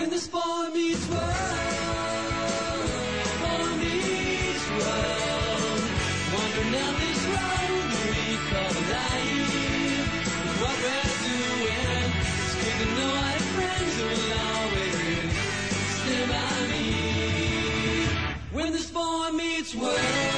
When this boy meets world, meets world. This we call life. What we're doing getting to know our friends will always stand by me. When this boy meets world.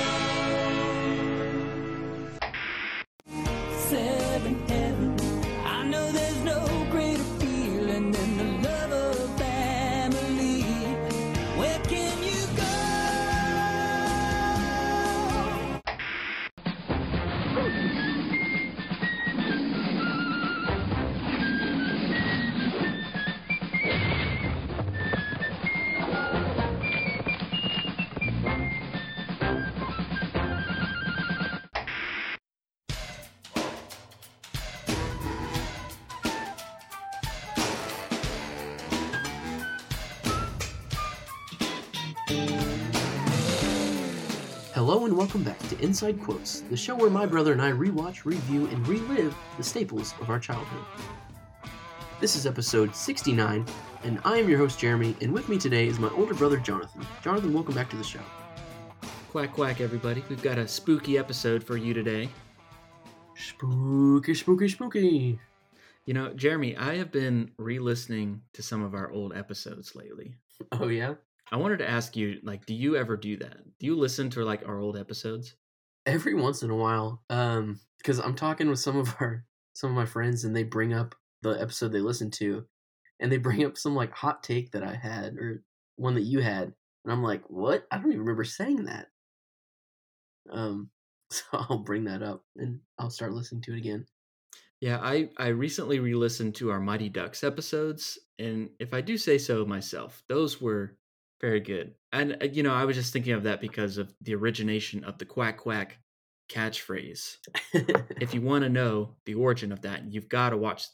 Welcome back to Inside Quotes, the show where my brother and I rewatch, review, and relive the staples of our childhood. This is episode 69, and I am your host Jeremy, and with me today is my older brother Jonathan. Jonathan, welcome back to the show. Quack quack, everybody. We've got a spooky episode for you today. Spooky, spooky, spooky. You know, Jeremy, I have been re listening to some of our old episodes lately. Oh yeah. I wanted to ask you, like, do you ever do that? Do you listen to like our old episodes? Every once in a while, um, because I'm talking with some of our some of my friends, and they bring up the episode they listened to, and they bring up some like hot take that I had or one that you had, and I'm like, what? I don't even remember saying that. Um, so I'll bring that up and I'll start listening to it again. Yeah, I, I recently re listened to our Mighty Ducks episodes, and if I do say so myself, those were very good. And, uh, you know, I was just thinking of that because of the origination of the quack quack catchphrase. if you want to know the origin of that, you've got to watch,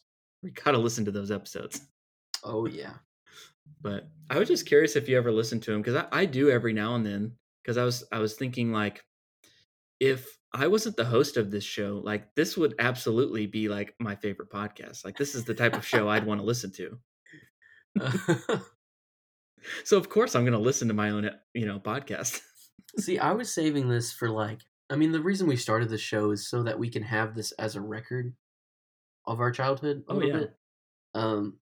you got to listen to those episodes. oh yeah. But I was just curious if you ever listened to them because I, I do every now and then. Because I was I was thinking like, if I wasn't the host of this show, like this would absolutely be like my favorite podcast. Like this is the type of show I'd want to listen to. So of course I'm going to listen to my own you know podcast. See, I was saving this for like, I mean, the reason we started the show is so that we can have this as a record of our childhood a Oh, little yeah. bit. Um,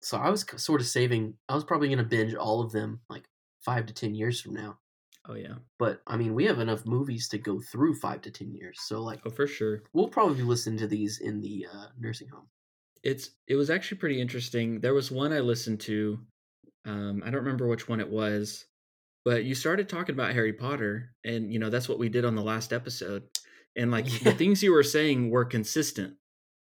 so I was sort of saving. I was probably going to binge all of them like five to ten years from now. oh yeah, But I mean, we have enough movies to go through five to ten years. So like, oh for sure. we'll probably be listening to these in the uh, nursing home. It's it was actually pretty interesting. There was one I listened to. Um, I don't remember which one it was, but you started talking about Harry Potter, and you know that's what we did on the last episode. And like Yeah. the things you were saying were consistent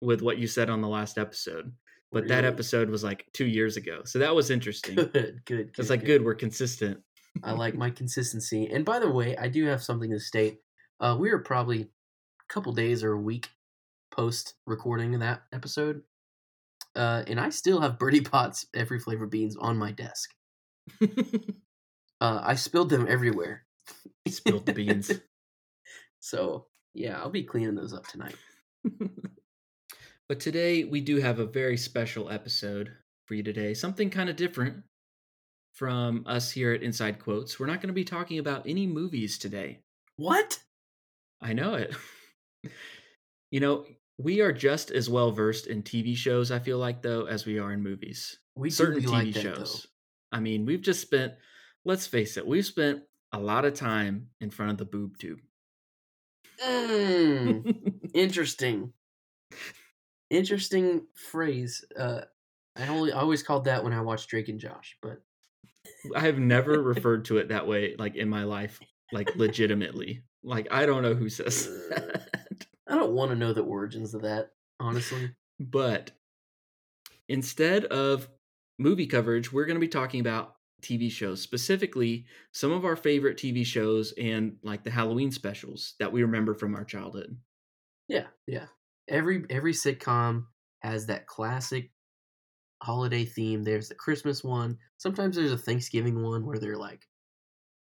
with what you said on the last episode. But that episode was like two years ago, so that was interesting. Good, good. It's like good, we're consistent. I like my consistency. And by the way, I do have something to state. Uh, we are probably a couple days or a week post recording that episode. Uh, and I still have Bertie Bott's every flavor beans on my desk. Uh, I spilled them everywhere. Spilled the beans. so yeah, I'll be cleaning those up tonight. but today we do have a very special episode for you today. Something kind of different from us here at Inside Quotes. We're not going to be talking about any movies today. What? I know it. you know, we are just as well versed in TV shows, I feel like, though, as we are in movies. We Certain TV like that, shows. I mean, we've just spent, let's face it, we've spent a lot of time in front of the boob tube. Mm, interesting. Interesting phrase. Uh, I only I always called that when I watched Drake and Josh, but I have never referred to it that way, like in my life, like legitimately. Like, I don't know who says that. I don't want to know the origins of that, honestly. But instead of movie coverage, we're going to be talking about TV shows, specifically some of our favorite TV shows and like the Halloween specials that we remember from our childhood. Yeah, yeah. Every every sitcom has that classic holiday theme. There's the Christmas one. Sometimes there's a Thanksgiving one where they're like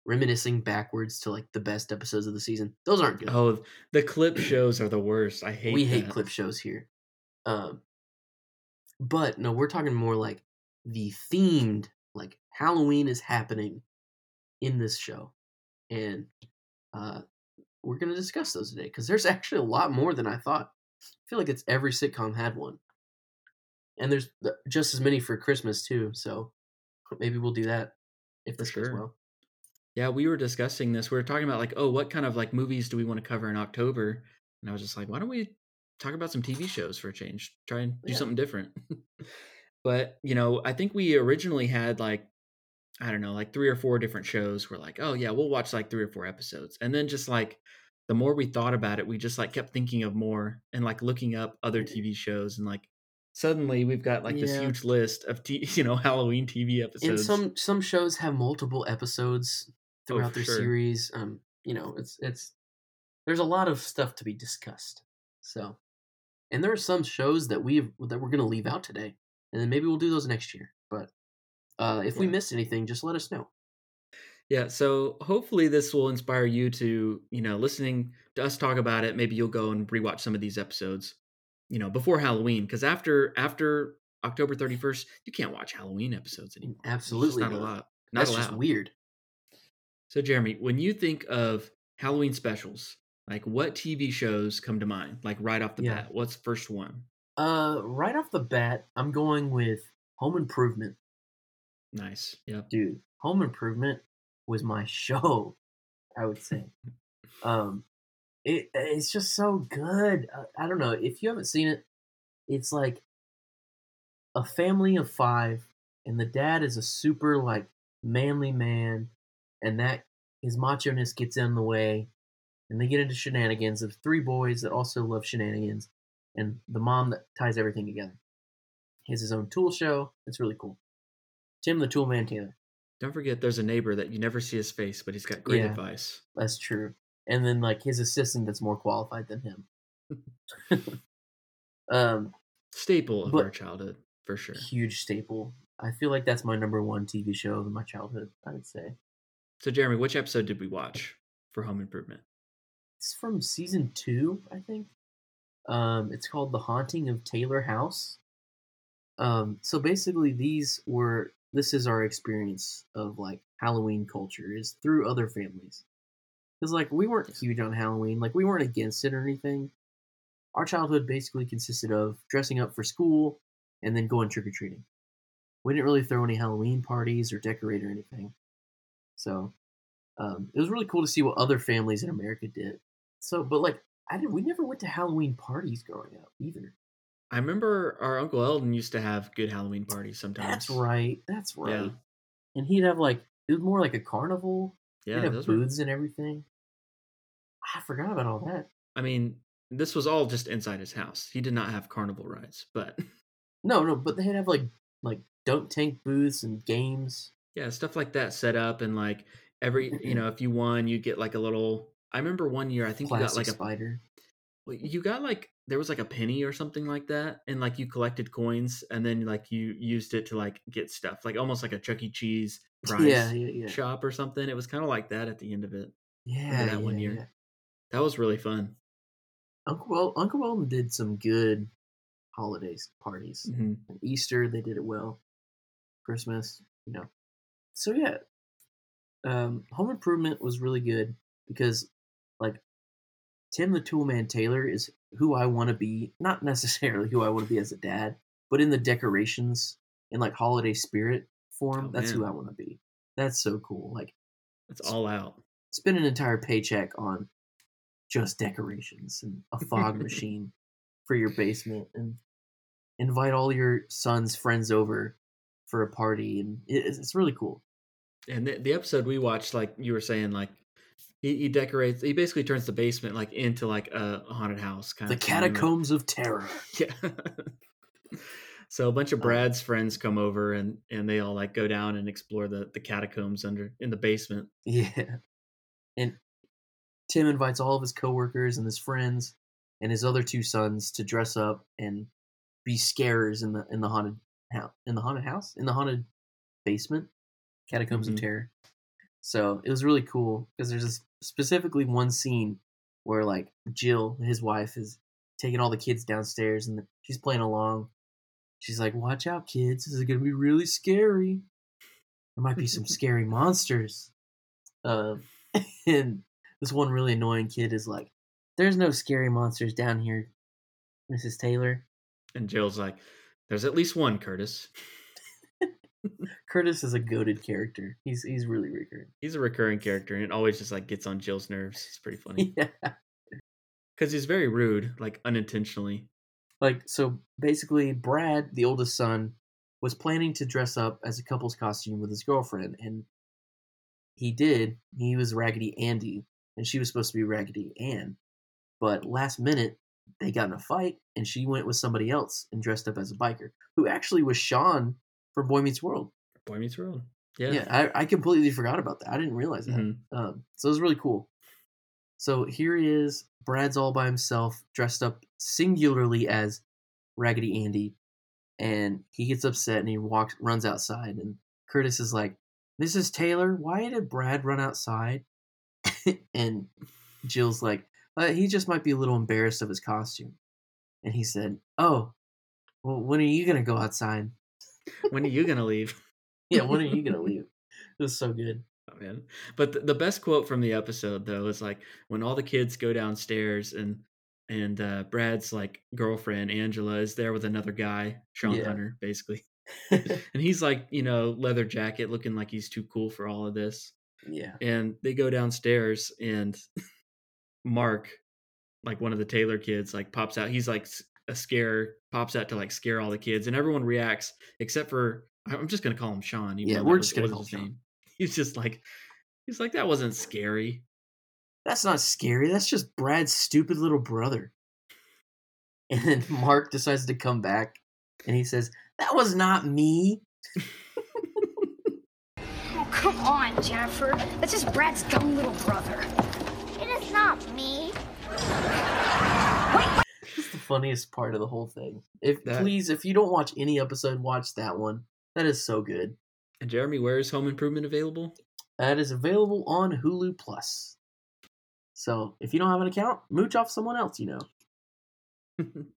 reminiscing backwards to like the best episodes of the season. Those aren't good. Oh, the clip shows are the worst. I hate we hate clip shows here. Um, but no, we're talking more like the themed like Halloween is happening in this show, and uh, we're gonna discuss those today because there's actually a lot more than I thought. I feel like it's every sitcom had one, and there's just as many for Christmas too. So maybe we'll do that if For this goes well. Yeah, we were discussing this. We were talking about like, oh, what kind of like movies do we want to cover in October? And I was just like, why don't we talk about some TV shows for a change? Try and do Yeah. something different. but, you know, I think we originally had like I don't know, like three or four different shows. We're like, oh yeah, we'll watch like three or four episodes. And then just like the more we thought about it, we just like kept thinking of more and like looking up other mm-hmm. TV shows and like suddenly we've got like this huge list of t- you know Halloween TV episodes. And some some shows have multiple episodes throughout for their sure. series. Um, you know, it's it's there's a lot of stuff to be discussed. So, and there are some shows that we that we're gonna leave out today, and then maybe we'll do those next year. But uh, if we Yeah. missed anything, just let us know. Yeah, so hopefully this will inspire you to, you know, listening to us talk about it. Maybe you'll go and rewatch some of these episodes, you know, before Halloween, because after after October thirty first, you can't watch Halloween episodes anymore. It's just Absolutely not not. lot. Not That's allowed. just weird. So Jeremy, when you think of Halloween specials, like what TV shows come to mind? Like right off the Yeah. bat, what's the first one? Uh, right off the bat, I'm going with Home Improvement, Nice. Yep. dude. Home Improvement was my show. I would say. um, it it's just so good. Uh, I don't know if you haven't seen it. It's like a family of five, and the dad is a super like manly man, and that his macho ness gets in the way, and they get into shenanigans of three boys that also love shenanigans, and the mom that ties everything together. He has his own tool show. It's really cool. Tim the Tool Man Taylor. Don't forget, there's a neighbor that you never see his face, but he's got great Yeah. advice. That's true. And then like his assistant that's more qualified than him. um, Staple of our childhood, for sure. huge staple. I feel like that's my number one TV show of my childhood. I would say So Jeremy, which episode did we watch for Home Improvement? it's from season two, I think. Um, it's called The Haunting of Taylor House. Um, so basically, these were this is our experience of like Halloween culture is through other families. Because like we weren't huge on Halloween, like we weren't against it or anything. Our childhood basically consisted of dressing up for school and then going trick or treating. We didn't really throw any Halloween parties or decorate or anything. So um, it was really cool to see what other families in America did. So, but like I did, we never went to Halloween parties growing up either. I remember our Uncle Eldon used to have good Halloween parties sometimes. That's right. That's right. Yeah. And he'd have like it was more like a carnival. Yeah, he'd have those were, booths and everything. I forgot about all that. I mean, this was all just inside his house. He did not have carnival rides, but No, no, but they'd have like like dunk tank booths and games. Yeah, stuff like that set up and like every, you know, if you won, you'd get like a little I remember one year I think you got like a spider. well, you got like there was like a penny or something like that and like you collected coins and then like you used it to like get stuff like almost like a chuck e cheese prize Yeah, yeah, yeah. shop or something it was kind of like that at the end of it Yeah, that one year. that was really fun Uncle well, Uncle Weldon did some good holidays parties. Mhm. Easter they did it well. Christmas, you know. So yeah, um, Home Improvement was really good because, like, Tim the Toolman Taylor is who I want to be. Not necessarily who I want to be as a dad, but in the decorations in like holiday spirit form, Oh, that's who. I want to be. That's so cool. Like, it's all out spend an entire paycheck on just decorations and a fog machine for your basement and invite all your son's friends over for a party and it- it's, it's really cool and the, the episode we watched like you were saying like he, he decorates he basically turns the basement like into like a haunted house kind the of the catacombs of terror Yeah. so a bunch of Um, Brad's friends come over and and they all like go down and explore the the catacombs under in the basement. yeah and tim invites all of his coworkers and his friends and his other two sons to dress up and be scarers in the in the haunted house in the haunted house in the haunted basement catacombs Mhm. of terror so it was really cool because there's this, specifically one scene where like jill his wife is taking all the kids downstairs and she's playing along she's like, "Watch out, kids! This is gonna be really scary. There might be some scary monsters." Um, and this one really annoying kid is like, "There's no scary monsters down here, Mrs. Taylor." And Jill's like, "There's at least one, Curtis." Curtis is a goaded character. He's he's really recurring. He's a recurring character, and it always just like gets on Jill's nerves. It's pretty funny yeah. because he's very rude, like unintentionally. Like so basically Brad, the oldest son, was planning to dress up as a couple's costume with his girlfriend and he did. He was Raggedy Andy and she was supposed to be Raggedy Ann. But last minute they got in a fight and she went with somebody else and dressed up as a biker who actually was Shawn from Boy Meets World. Boy Meets World. Yeah. Yeah, I, I completely forgot about that. I didn't realize that. Mhm. Um, so it was really cool. So here he is. Brad's all by himself, dressed up singularly as Raggedy Andy, and he gets upset and he walks, runs outside. And Curtis is like, "Mrs. Taylor, why did Brad run outside?" and Jill's like, uh, "He just might be a little embarrassed of his costume." And he said, "Oh, well, when are you gonna go outside?" when are you gonna leave? Yeah, when are you gonna leave? It was so good. Oh, man. But the, the best quote from the episode though is like when all the kids go downstairs and and uh, Brad's like girlfriend Angela is there with another guy, Shawn Yeah. Hunter, basically, and he's like you know leather jacket, looking like he's too cool for all of this. yeah. And they go downstairs and Mark, like one of the Taylor kids, like pops out. He's like a scare, pops out to like scare all the kids, and everyone reacts except for I'm just gonna call him Shawn. Yeah, we're just gonna call him Shawn. He's just like he's like that wasn't scary. That's not scary. That's just Brad's stupid little brother. And then Mark decides to come back and he says, That was not me. Oh, come on, Jennifer. That's just Brad's dumb little brother. Funniest part of the whole thing. If That- please, if you don't watch any episode, watch that one. That is so good. And Jeremy, where is Home Improvement available? That is available on Hulu Plus. So if you don't have an account, mooch off someone else, you know.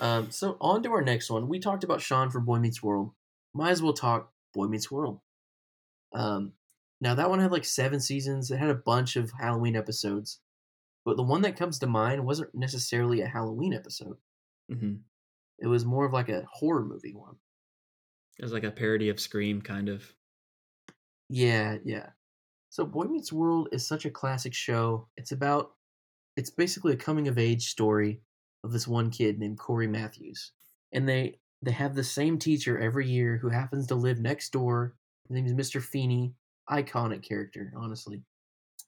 Um, so on to our next one. We talked about Shawn from Boy Meets World. Might as well talk Boy Meets World. Um, now that one had like seven seasons. It had a bunch of Halloween episodes, but the one that comes to mind wasn't necessarily a Halloween episode. hmm It was more of like a horror movie one. It was like a parody of Scream, kind of. Yeah, yeah. So Boy Meets World is such a classic show. It's about it's basically a coming of age story of this one kid named Cory Matthews. And they they have the same teacher every year who happens to live next door. His name is Mr. Feeney. Iconic character, honestly.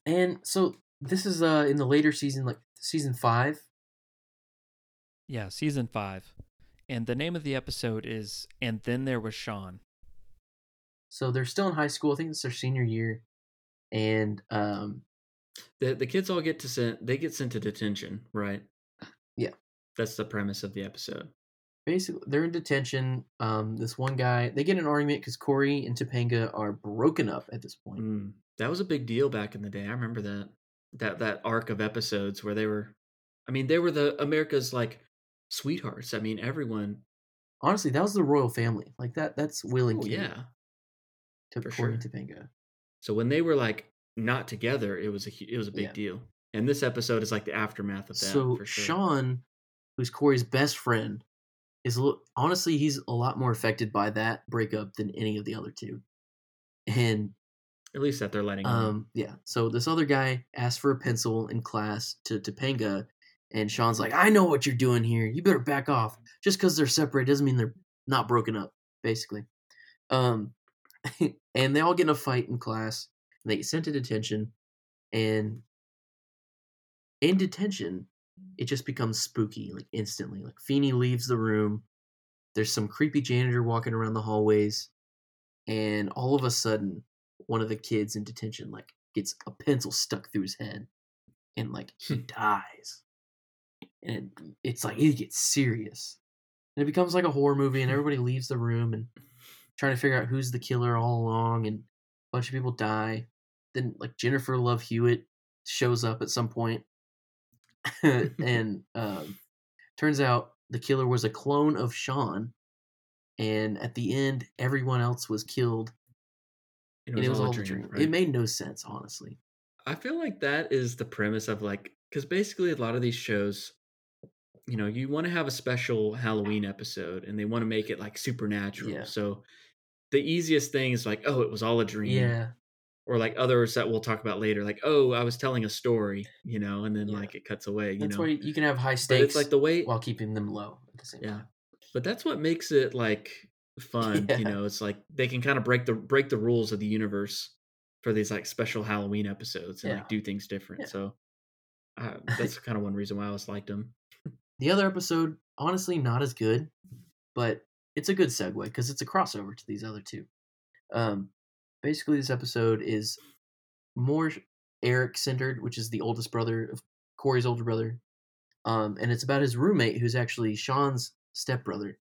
And so this is uh in the later season, like season five. Yeah, season five. And the name of the episode is And Then There Was Shawn. So they're still in high school. I think it's their senior year. And um The the kids all get to sent they get sent to detention, right? Yeah. That's the premise of the episode. basically they're in detention. Um, this one guy they get an argument because Cory and Topanga are broken up at this point. Mm, that was a big deal back in the day. I remember that. That that arc of episodes where they were I mean, they were the America's like sweethearts. I mean, everyone Honestly, that was the royal family. Like that. That's Will and oh, Kate yeah. to for and sure. Topanga. So when they were like not together, it was a it was a big Yeah. deal. And this episode is like the aftermath of that. So for sure. Shawn, who's Cory's best friend, is a little, honestly he's a lot more affected by that breakup than any of the other two. And at least that they're letting him. Um, yeah. So this other guy asked for a pencil in class to Topanga, and Shawn's like, "I know what you're doing here. You better back off. Just because they're separate doesn't mean they're not broken up." Basically, um, and they all get in a fight in class. And they get sent to detention, and in detention, it just becomes spooky like instantly. Like Feeney leaves the room. There's some creepy janitor walking around the hallways, and all of a sudden, one of the kids in detention like gets a pencil stuck through his head, and like he dies. And it, it's like it gets serious, and it becomes like a horror movie, and everybody leaves the room and trying to figure out who's the killer all along, and a bunch of people die. Then like Jennifer Love Hewitt shows up at some point, and um, turns out the killer was a clone of Shawn, and at the end, everyone else was killed, And and it was, all, a dream. right? It made no sense, honestly. I feel like that is the premise of like because basically a lot of these shows, you know, you want to have a special Halloween episode and they want to make it like supernatural. Yeah. So the easiest thing is like, oh, it was all a dream. Yeah, Or like others that we'll talk about later, like, oh, I was telling a story, you know, and then Yeah. like it cuts away, you that's know. why you can have high but stakes it's like the way while keeping them low at the same yeah time. but that's what makes it like fun Yeah. you know it's like they can kind of break the break the rules of the universe for these like special halloween episodes and Yeah. like do things different Yeah. so uh, that's kind of one reason why i always liked them The other episode, honestly, not as good, but it's a good segue because it's a crossover to these other two. Um, basically, this episode is more Eric centered, which is the oldest brother of Cory's older brother, um, and it's about his roommate, who's actually Shawn's stepbrother.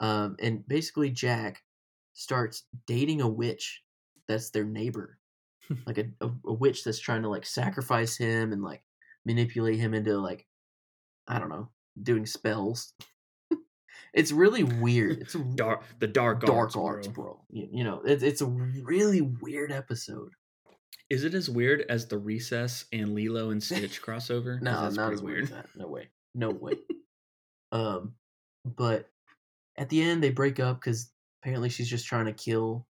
Um, and basically, Jack starts dating a witch that's their neighbor, like a, a, a witch that's trying to like sacrifice him and like manipulate him into like I don't know doing spells. it's really weird. It's a dark the dark, dark arts, arts, bro. bro. You, you know, it's it's a really weird episode. is it as weird as the recess and lilo and stitch crossover? No, not pretty as weird that. No way. No way. um, but at the end they break up because apparently she's just trying to kill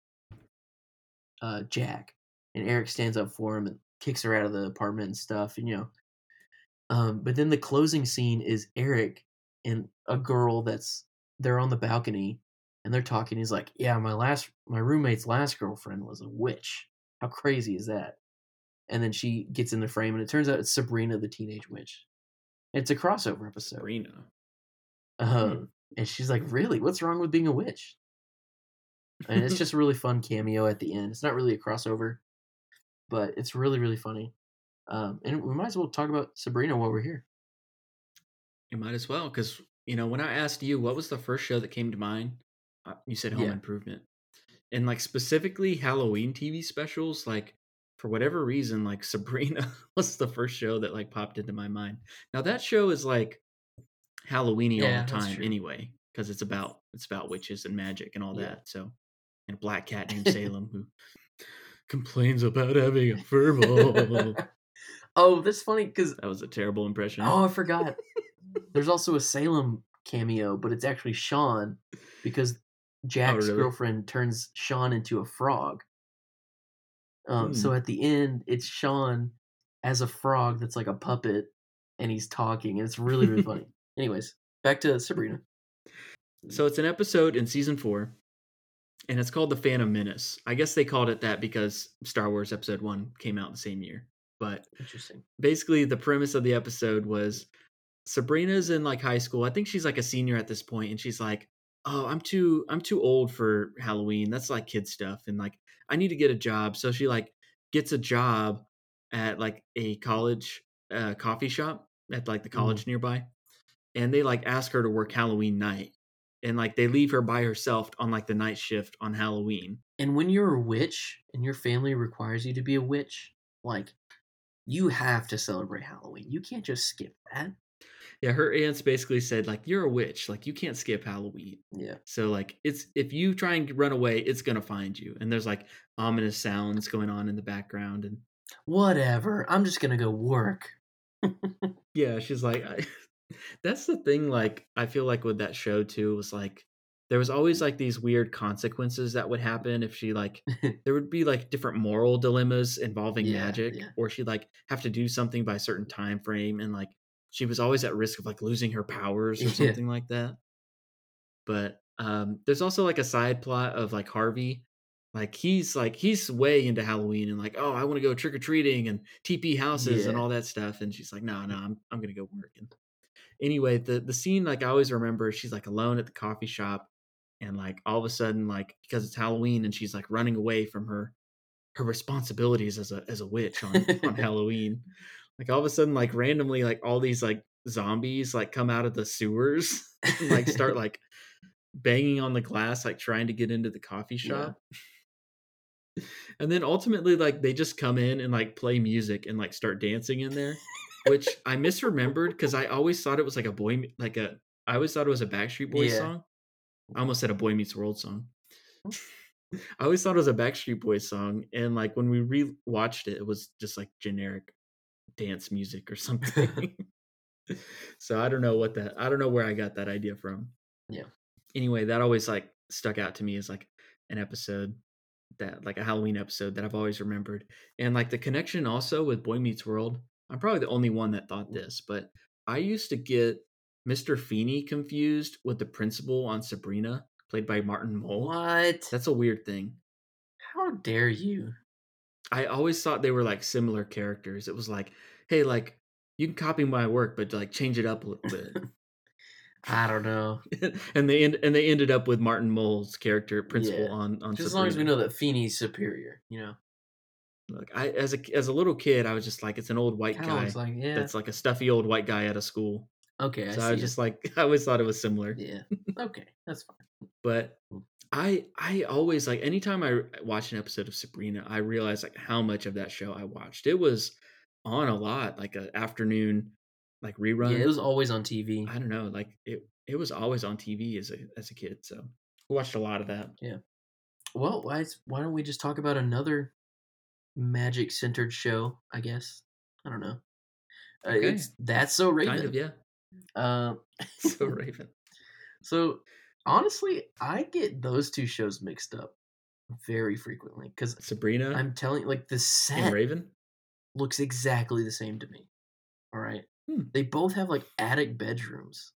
uh Jack, and Eric stands up for him and kicks her out of the apartment and stuff, and you know. Um, but then the closing scene is Eric and a girl that's they're on the balcony and they're talking. He's like, "Yeah, my last my roommate's last girlfriend was a witch. How crazy is that?" And then she gets in the frame, and it turns out it's Sabrina the teenage witch. It's a crossover episode. Sabrina. Um, and she's like, "Really? What's wrong with being a witch?" And it's just a really fun cameo at the end. It's not really a crossover, but it's really really funny. Um, and we might as well talk about Sabrina while we're here. you might as well because you know when i asked you what was the first show that came to mind uh, you said home Yeah. improvement and like specifically halloween tv specials like for whatever reason like sabrina was the first show that like popped into my mind now that show is like halloweeny Yeah, all the time anyway because it's about it's about witches and magic and all Yeah. that so and a black cat named salem who complains about having a fur ball oh, that's funny because that was a terrible impression oh, I forgot. There's also a Salem cameo, but it's actually Shawn because Jack's Oh, really? girlfriend turns Shawn into a frog. Um, so Hmm. at the end, it's Shawn as a frog that's like a puppet, and he's talking, and it's really really funny. Anyways, back to Sabrina. So it's an episode in season four, and it's called The Phantom Menace. I guess they called it that because Star Wars Episode One came out the same year. But Interesting. basically, the premise of the episode was Sabrina's in like high school. I think she's like a senior at this point, and she's like, "Oh, I'm too, I'm too old for Halloween. That's like kid stuff, and like I need to get a job." So she like gets a job at like a college uh, coffee shop at like the college nearby, and they like ask her to work Halloween night, and like they leave her by herself on like the night shift on Halloween. And when you're a witch and your family requires you to be a witch, like you have to celebrate Halloween. You can't just skip that. Yeah, her aunts basically said like you're a witch, like you can't skip Halloween. Yeah. So like it's if you try and run away, it's gonna find you. And there's like ominous sounds going on in the background, and Whatever. I'm just gonna go work. yeah, she's like, I, that's the thing. Like I feel like with that show too was like there was always like these weird consequences that would happen if she like there would be like different moral dilemmas involving Yeah, magic, yeah. or she'd like have to do something by a certain time frame, and like she was always at risk of like losing her powers or Yeah. something like that. But um, there's also like a side plot of like Harvey, like he's like he's way into Halloween and like oh I want to go trick or treating and TP houses and all that stuff, and she's like no no I'm I'm gonna go work. And anyway, the the scene like I always remember, she's like alone at the coffee shop, and like all of a sudden like because it's Halloween and she's like running away from her her responsibilities as a as a witch on on Halloween. Like all of a sudden, like randomly, like all these like zombies like come out of the sewers and like start like banging on the glass, like trying to get into the coffee Yeah. shop. And then ultimately, like they just come in and like play music and like start dancing in there, which I misremembered because I always thought it was like a boy, like a I always thought it was a Backstreet Boys Yeah. song. I almost said a Boy Meets World song. Mm. I always thought it was a Backstreet Boys song, and like when we re-watched it, it was just like generic dance music or something. so I don't know what that. I don't know where I got that idea from. Yeah. Anyway, that always like stuck out to me as like an episode that like a Halloween episode that I've always remembered, and like the connection also with Boy Meets World. I'm probably the only one that thought this, but I used to get Mr. Feeney confused with the principal on Sabrina, played by Martin Mull. What? That's a weird thing. How dare you? I always thought they were like similar characters. It was like, hey, like you can copy my work, but like change it up a little bit. I don't know. and they end, and they ended up with Martin Mull's character principal Yeah. on on. Just as long as we know that Feeney's superior, you know. Look, I as a as a little kid, I was just like, it's an old white guy like yeah. that's like a stuffy old white guy at a school. okay, I so see I was it. just like, I always thought it was similar. yeah. Okay, that's fine. but. I I always like anytime I watch an episode of Sabrina, I realize like how much of that show I watched. It was on a lot, like an afternoon like rerun. Yeah, it was always on TV. I don't know, like it it was always on TV as a as a kid, so I watched a lot of that. Yeah. Well, why why don't we just talk about another magic centered show? I guess I don't know. Uh, Okay. It's that's so Raven. Kind of, yeah. Um, So Raven. so honestly, I get those two shows mixed up very frequently because Sabrina I'm telling you, like the set Raven. looks exactly the same to me. All right, Hmm. they both have like attic bedrooms,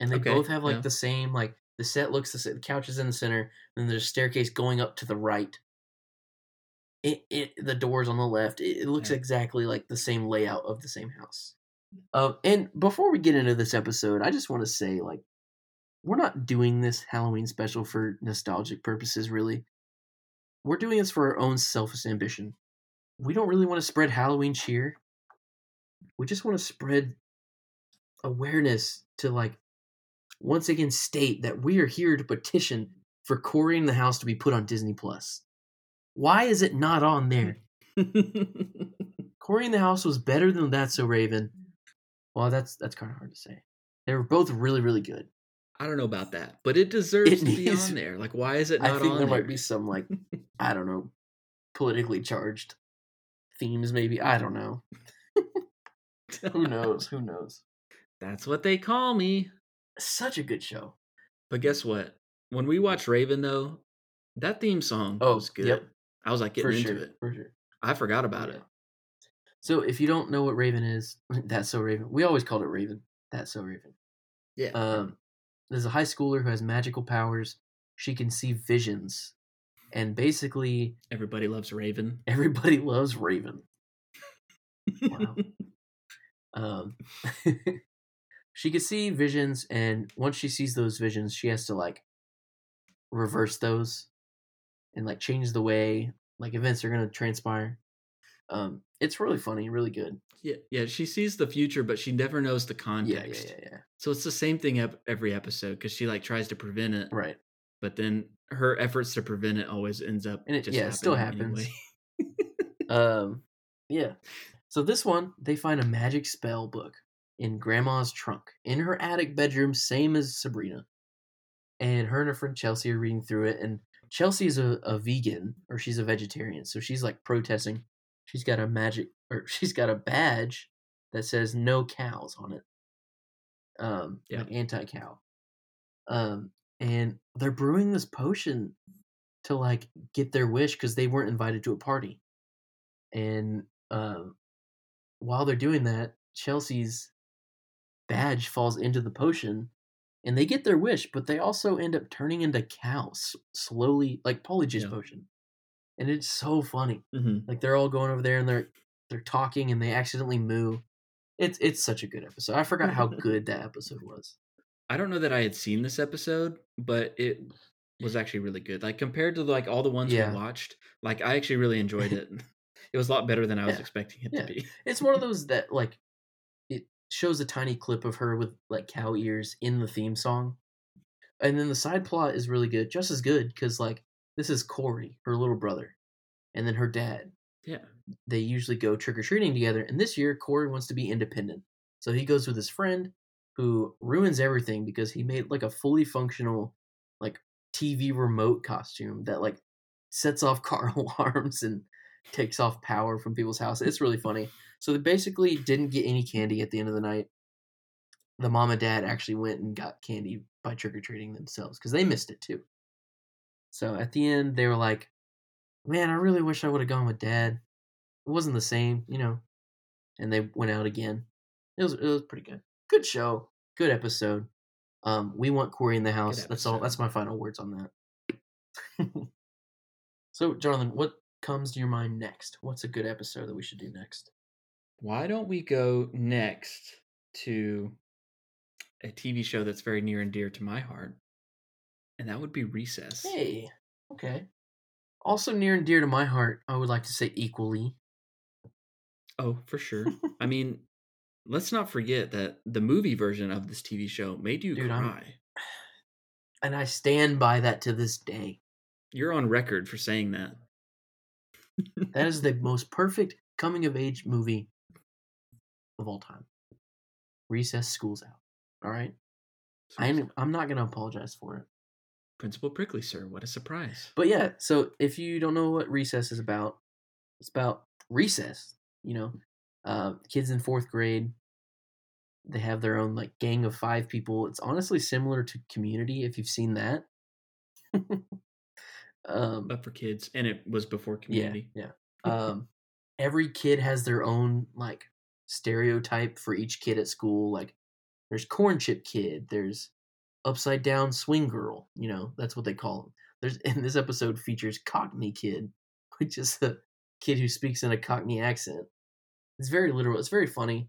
and they Okay, both have like yeah. the same like the set looks the same. The couch is in the center, and there's a staircase going up to the right. It, it the doors on the left. It, it looks Yeah. exactly like the same layout of the same house. Um, and before we get into this episode, I just want to say like we're not doing this Halloween special for nostalgic purposes, really. We're doing this for our own selfish ambition. We don't really want to spread Halloween cheer. We just want to spread awareness to like once again state that we are here to petition for Cory and the House to be put on Disney Plus. Why is it not on there? Cory in the House was better than That's So Raven. Well, that's that's kind of hard to say. They were both really, really good. I don't know about that, but it deserves It to be needs- on there. Like, why is it not on? I think there there? might be some like I don't know, politically charged themes. Maybe I don't know. Who knows? Who knows? That's what they call me. Such a good show. But guess what? When we watch Raven, though, that theme song Oh, was good. yep. I was like getting for into sure. it. For sure. I forgot about Yeah. it. So if you don't know what Raven is, that's so Raven. We always called it Raven. That's so Raven. Yeah. Um, there's a high schooler who has magical powers. She can see visions, and basically Everybody loves Raven. everybody loves Raven. Wow. Um, she can see visions, and once she sees those visions, she has to like reverse those and like change the way like events are gonna transpire. Um, it's really funny, really good. yeah, yeah. She sees the future, but she never knows the context. yeah, yeah, yeah. So it's the same thing every episode because she like tries to prevent it, Right. but then her efforts to prevent it always ends up And it- just yeah, it still happens. anyway. Um, yeah. So this one, they find a magic spell book in Grandma's trunk in her attic bedroom, same as Sabrina. And her and her friend Chelsea are reading through it, and Chelsea's a, a vegan or she's a vegetarian, so she's like protesting. She's got a magic or she's got a badge that says no cows on it. Um, Yeah. like anti-cow. Um, and they're brewing this potion to like get their wish because they weren't invited to a party and um, while they're doing that, Chelsea's badge falls into the potion, and they get their wish, but they also end up turning into cows slowly, like Polyjuice Yeah. potion, and it's so funny. Mhm. Like they're all going over there and they're they're talking, and they accidentally moo. It's it's such a good episode. I forgot how good that episode was. I don't know that I had seen this episode, but it was actually really good. Like compared to like all the ones Yeah. we watched, like I actually really enjoyed it. it was a lot better than I was Yeah. expecting it to be. It's one of those that like shows a tiny clip of her with like cow ears in the theme song, and then the side plot is really good, just as good because like this is Cory, her little brother, and then her dad. Yeah. They usually go trick or treating together, and this year Cory wants to be independent, so he goes with his friend, who ruins everything because he made like a fully functional like TV remote costume that like sets off car alarms and takes off power from people's house. It's really funny. So they basically didn't get any candy at the end of the night. The mom and dad actually went and got candy by trick or treating themselves because they missed it too. So at the end, they were like, "Man, I really wish I would have gone with dad. It wasn't the same, you know." And they went out again. It was it was pretty good. Good show. Good episode. Um, we want Cory in the house. That's all. That's my final words on that. so, Jonathan, what comes to your mind next? What's a good episode that we should do next? Why don't we go next to a TV show that's very near and dear to my heart? And that would be Recess. Hey, okay. Also near and dear to my heart, I would like to say equally. Oh, for sure. I mean, let's not forget that the movie version of this TV show made you Dude, I'm- cry. And I stand by that to this day. You're on record for saying that. That is the most perfect coming of age movie of all time. Recess, school's out. All right. I'm I'm not gonna apologize for it. Principal Prickly, sir. What a surprise. But yeah, so if you don't know what recess is about, it's about recess. You know, uh, kids in fourth grade. They have their own like gang of five people. It's honestly similar to Community if you've seen that. um, But for kids, and it was before yeah, community. yeah. Um, every kid has their own like stereotype for each kid at school. Like, there's corn chip kid. There's upside down swing girl. You know, that's what they call them. There's and this episode features Cockney kid, which is the kid who speaks in a Cockney accent. It's very literal. It's very funny,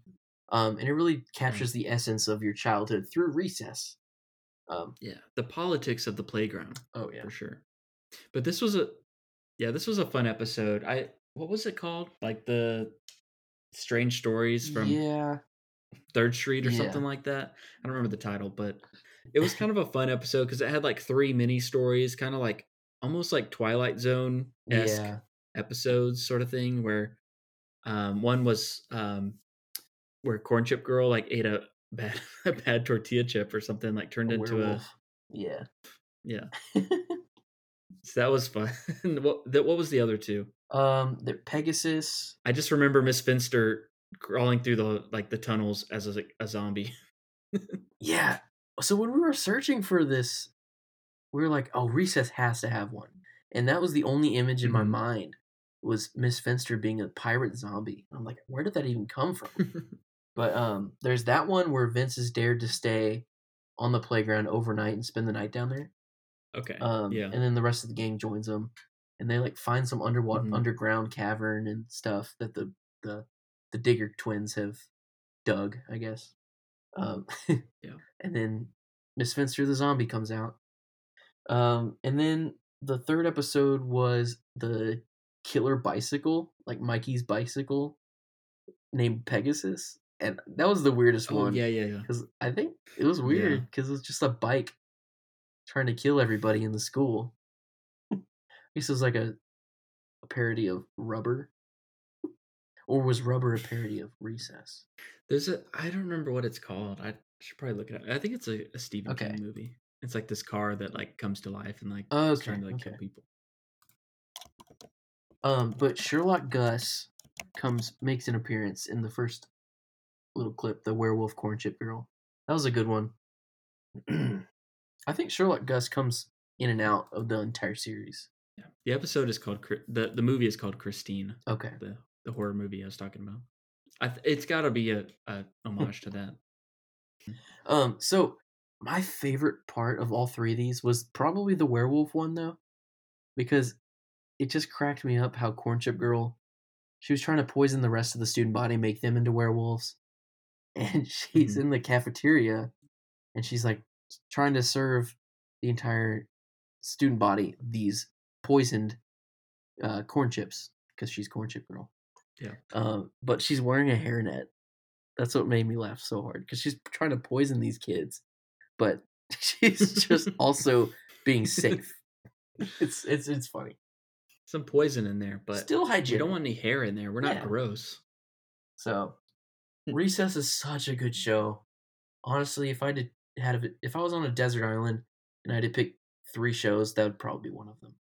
um, and it really captures the essence of your childhood through recess. Um, Yeah, the politics of the playground oh yeah, for sure. But this was a, yeah, this was a fun episode. I what was it called? Like the strange stories from yeah, Third Street or Yeah. something like that. I don't remember the title, but it was kind of a fun episode because it had like three mini stories, kind of like almost like Twilight Zone esque yeah, episodes, sort of thing. Where um, one was um, where Corn Chip Girl like ate a bad a bad tortilla chip or something, like turned a into werewolf. yeah. yeah. So that was fun. what that what was the other two? Um, the Pegasus. I just remember Miss Finster crawling through the like the tunnels as a, a zombie. Yeah. So when we were searching for this, we were like, "Oh, Recess has to have one," and that was the only image in my Mhm. mind was Miss Finster being a pirate zombie. I'm like, where did that even come from? but um, there's that one where Vince is dared to stay on the playground overnight and spend the night down there. okay. Um, yeah. and then the rest of the gang joins them, and they like find some underwater Mhm. underground cavern and stuff that the the the Digger twins have dug, I guess. Um, Yeah. And then Miss Finster the zombie comes out. Um, and then the third episode was the killer bicycle, like Mikey's bicycle, named Pegasus, and that was the weirdest oh one yeah, yeah, yeah. because I think it was weird because it was just a bike trying to kill everybody in the school. This was like a, a parody of Rubber, or was Rubber a parody of Recess? There's a I don't remember what it's called. I should probably look it up. I think it's a, a Stephen Okay. King movie. It's like this car that like comes to life and like Oh, is okay, trying to like kill people. Um, but Sherlock Gus comes makes an appearance in the first little clip, the werewolf corn chip girl. That was a good one. I think Sherlock Gus comes in and out of the entire series. Yeah. The episode is called the the movie is called Christine, Okay. the the horror movie I was talking about. I th- it's got to be a, a homage to that. Um, so my favorite part of all three of these was probably the werewolf one though, because it just cracked me up how Corn Chip Girl, she was trying to poison the rest of the student body, make them into werewolves, and she's Mhm. in the cafeteria, and she's like trying to serve the entire student body these poisoned uh, corn chips because she's Corn Chip Girl. Yeah. Um, but she's wearing a hairnet. That's what made me laugh so hard because she's trying to poison these kids, but she's just also being safe. It's it's it's funny. Some poison in there, but Still hygiene. we don't want any hair in there. We're not Yeah. gross. So, Recess is such a good show. honestly, if I did had a, if I was on a desert island and I had to pick three shows, that would probably be one of them.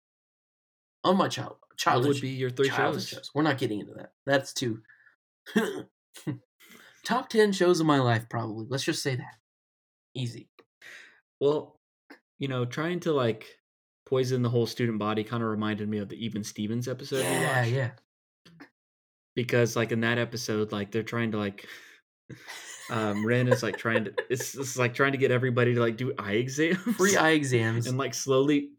On my child childhood would be your three childhood shows? We're not getting into that. That's too top ten shows of my life, probably. Let's just say that. Easy. Well, you know, trying to like poison the whole student body kind of reminded me of the Even Stevens episode. yeah, watched. yeah. Because like in that episode, like they're trying to like um Ren is like trying to it's, it's like trying to get everybody to like do eye exams. Free eye exams. and like slowly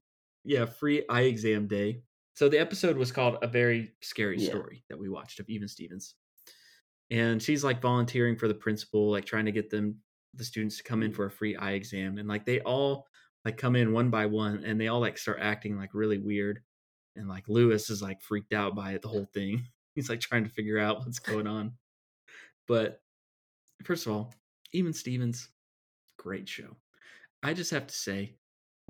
yeah, free eye exam day. So the episode was called A Very Scary Yeah. Story that we watched of Even Stevens. And she's like volunteering for the principal, like trying to get them the students to come in mm-hmm. for a free eye exam. And like they all like come in one by one and they all like start acting like really weird. And like Lewis is like freaked out by it the whole thing. He's like trying to figure out what's going on. But first of all, Even Stevens, great show. I just have to say,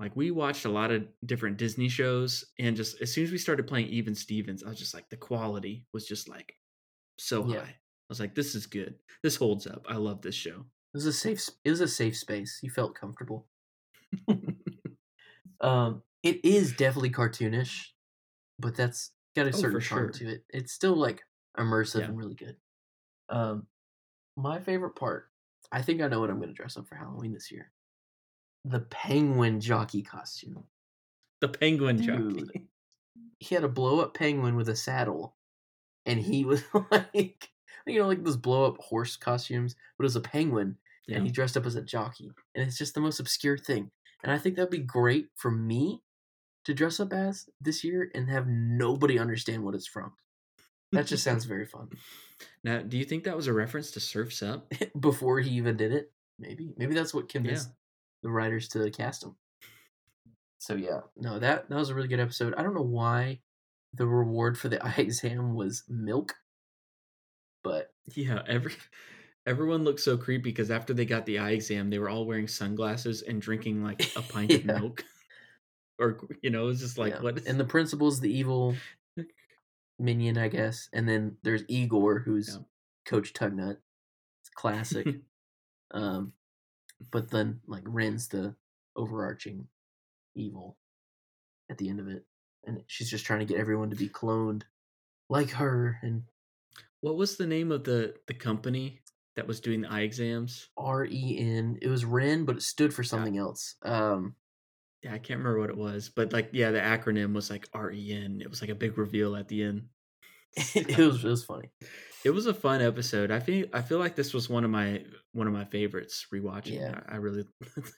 like we watched a lot of different Disney shows, and just as soon as we started playing Even Stevens, I was just like the quality was just like so Yeah. high. I was like, this is good. This holds up. I love this show. It was a safe. It was a safe space. You felt comfortable. um, it is definitely cartoonish, but that's got a Oh, certain charm sure. to it. It's still like immersive Yeah. and really good. Um, my favorite part. I think I know what I'm going to dress up for Halloween this year. The penguin jockey costume. The penguin jockey. He had a blow up penguin with a saddle, and he was like, you know, like those blow up horse costumes, but it was a penguin Yeah. and he dressed up as a jockey. And it's just the most obscure thing. And I think that'd be great for me to dress up as this year and have nobody understand what it's from. That just sounds very fun. Now, do you think that was a reference to Surf's Up? Before he even did it, maybe. Maybe that's what convinced the writers to cast him. So yeah, no, that that was a really good episode. I don't know why the reward for the eye exam was milk, but Yeah, every everyone looked so creepy because after they got the eye exam, they were all wearing sunglasses and drinking like a pint of milk. Or you know, it was just like yeah. what is and the principal's the evil minion, I guess. And then there's Igor, who's Yeah. Coach Tugnut. It's classic. um, but then like Ren's the overarching evil at the end of it, and she's just trying to get everyone to be cloned like her. And what was the name of the the company that was doing the eye exams? R E N, it was Ren, but it stood for something else. Um, Yeah, I can't remember what it was, but like yeah, the acronym was like REN. It was like a big reveal at the end. it was it was funny. It was a fun episode. I feel I feel like this was one of my one of my favorites rewatching. Yeah. I, I really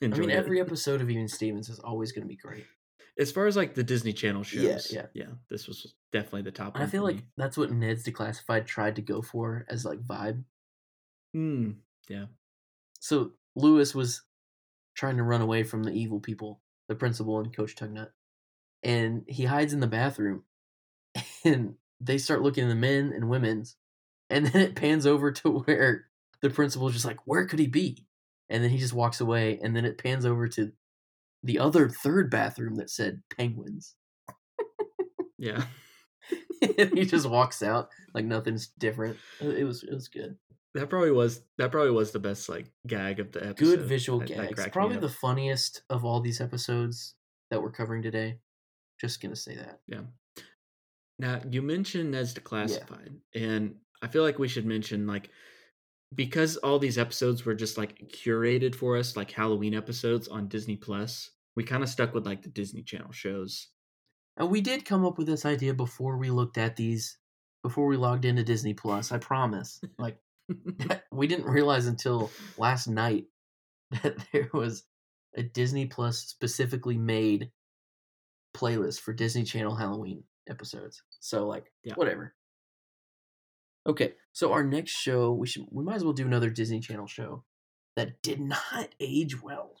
enjoyed it. I mean, it. every episode of Even Stevens is always going to be great. As far as like the Disney Channel shows, yeah. yeah, this was definitely the top. And I feel like me. that's what Ned's Declassified tried to go for as like vibe. Hmm, yeah, So Lewis was trying to run away from the evil people, the principal and Coach Tugnut, and he hides in the bathroom, and they start looking at the men and women's, and then it pans over to where the principal's just like, "Where could he be?" And then he just walks away, and then it pans over to the other third bathroom that said penguins, yeah. and he just walks out like nothing's different. It it was it was good. That probably was that probably was the best like gag of the episode. good visual That- that gags. me Probably the funniest of all these episodes that we're covering today. Just gonna say that. Yeah. Now you mentioned Ned's Declassified, and I feel like we should mention like because all these episodes were just like curated for us, like Halloween episodes on Disney Plus. We kind of stuck with like the Disney Channel shows. And we did come up with this idea before we looked at these, before we logged into Disney Plus. I promise. Like we didn't realize until last night that there was a Disney Plus specifically made playlist for Disney Channel Halloween episodes. So like Yeah. whatever. Okay, so our next show we should we might as well do another Disney Channel show that did not age well.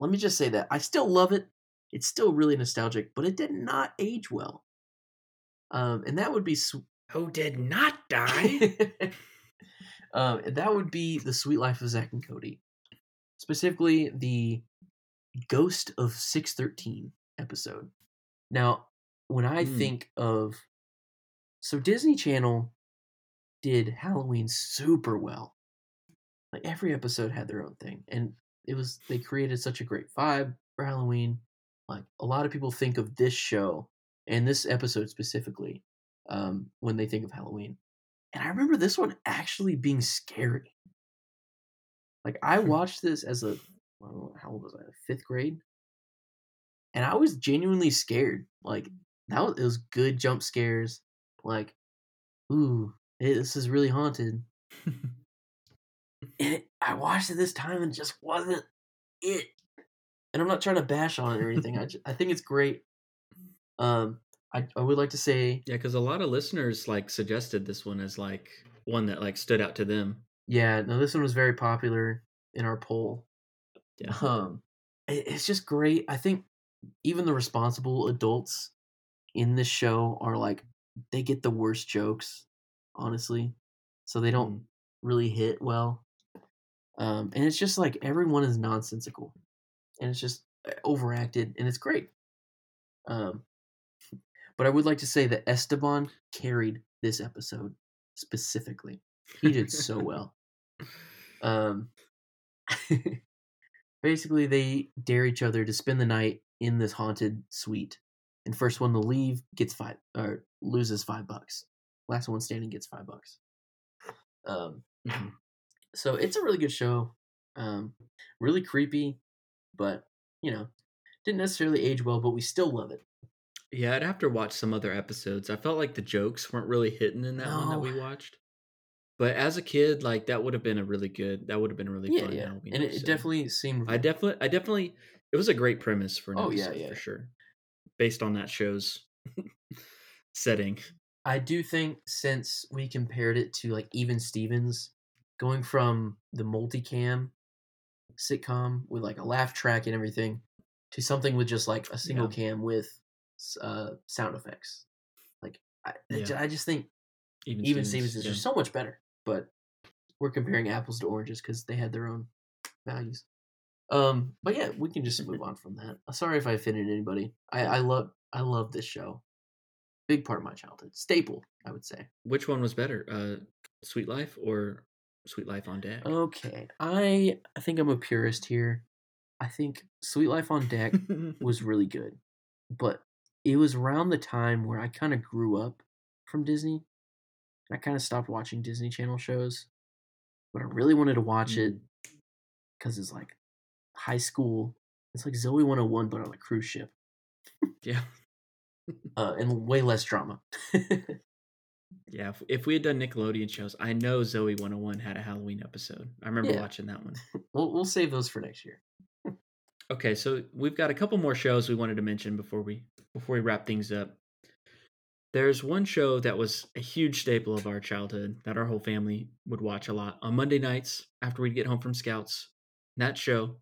Let me just say that I still love it. It's still really nostalgic, but it did not age well. Um, and that would be Sw- Who did not die? um, that would be the Suite Life of Zack and Cody, specifically the Ghost of Six Thirteen episode. Now, when I Hmm. think of so Disney Channel did Halloween super well. Like every episode had their own thing, and it was they created such a great vibe for Halloween. Like a lot of people think of this show and this episode specifically um, when they think of Halloween, and I remember this one actually being scary. Like I watched this as a know, how old was I? Fifth grade, and I was genuinely scared. Like that was it was good jump scares. Like, ooh, this is really haunted. And it, I watched it this time and just wasn't it. And I'm not trying to bash on it or anything. I, ju- I think it's great. Um, I, I would like to say, Yeah, because a lot of listeners like suggested this one as like one that like stood out to them. yeah, no, this one was very popular in our poll. Yeah. Um, it, it's just great. I think even the responsible adults in this show are like they get the worst jokes, honestly. So they don't Mm. really hit well. Um, and it's just like everyone is nonsensical, and it's just uh, overacted, and it's great. Um, but I would like to say that Esteban carried this episode specifically. He did so well. Um, basically, they dare each other to spend the night in this haunted suite, and first one to leave gets five or loses five bucks. Last one standing gets five bucks. Um, Mhm. so it's a really good show. Um, really creepy, but you know, didn't necessarily age well, but we still love it. Yeah, I'd have to watch some other episodes. I felt like the jokes weren't really hitting in that one that we watched. But as a kid, like that would have been a really good. That would have been really yeah, fun yeah, Halloween. and it, it definitely seemed. I definitely, I definitely, it was a great premise for an Oh, yeah, yeah. for sure, based on that show's setting. I do think since we compared it to like Even Stevens, going from the multicam sitcom with like a laugh track and everything to something with just like a single cam with uh, sound effects. Like I, I Yeah. I just think Even, Even Stevens, Stevens is yeah. just so much better. But we're comparing apples to oranges because they had their own values. Um, but yeah, we can just move on from that. Sorry if I offended anybody. I, I love I love this show. Big part of my childhood. Staple, I would say. Which one was better, uh, Suite Life or Suite Life on Deck? Okay. I I think I'm a purist here. I think Suite Life on Deck was really good. But it was around the time where I kind of grew up from Disney. I kind of stopped watching Disney Channel shows. But I really wanted to watch it because it's like high school. It's like Zoey 101, but on a cruise ship. yeah, Uh, and way less drama. yeah. If, if we had done Nickelodeon shows, I know Zoey 101 had a Halloween episode. I remember Yeah. watching that one. we'll, we'll save those for next year. Okay, so we've got a couple more shows we wanted to mention before we before we wrap things up. There's one show that was a huge staple of our childhood that our whole family would watch a lot on Monday nights after we'd get home from scouts. And that show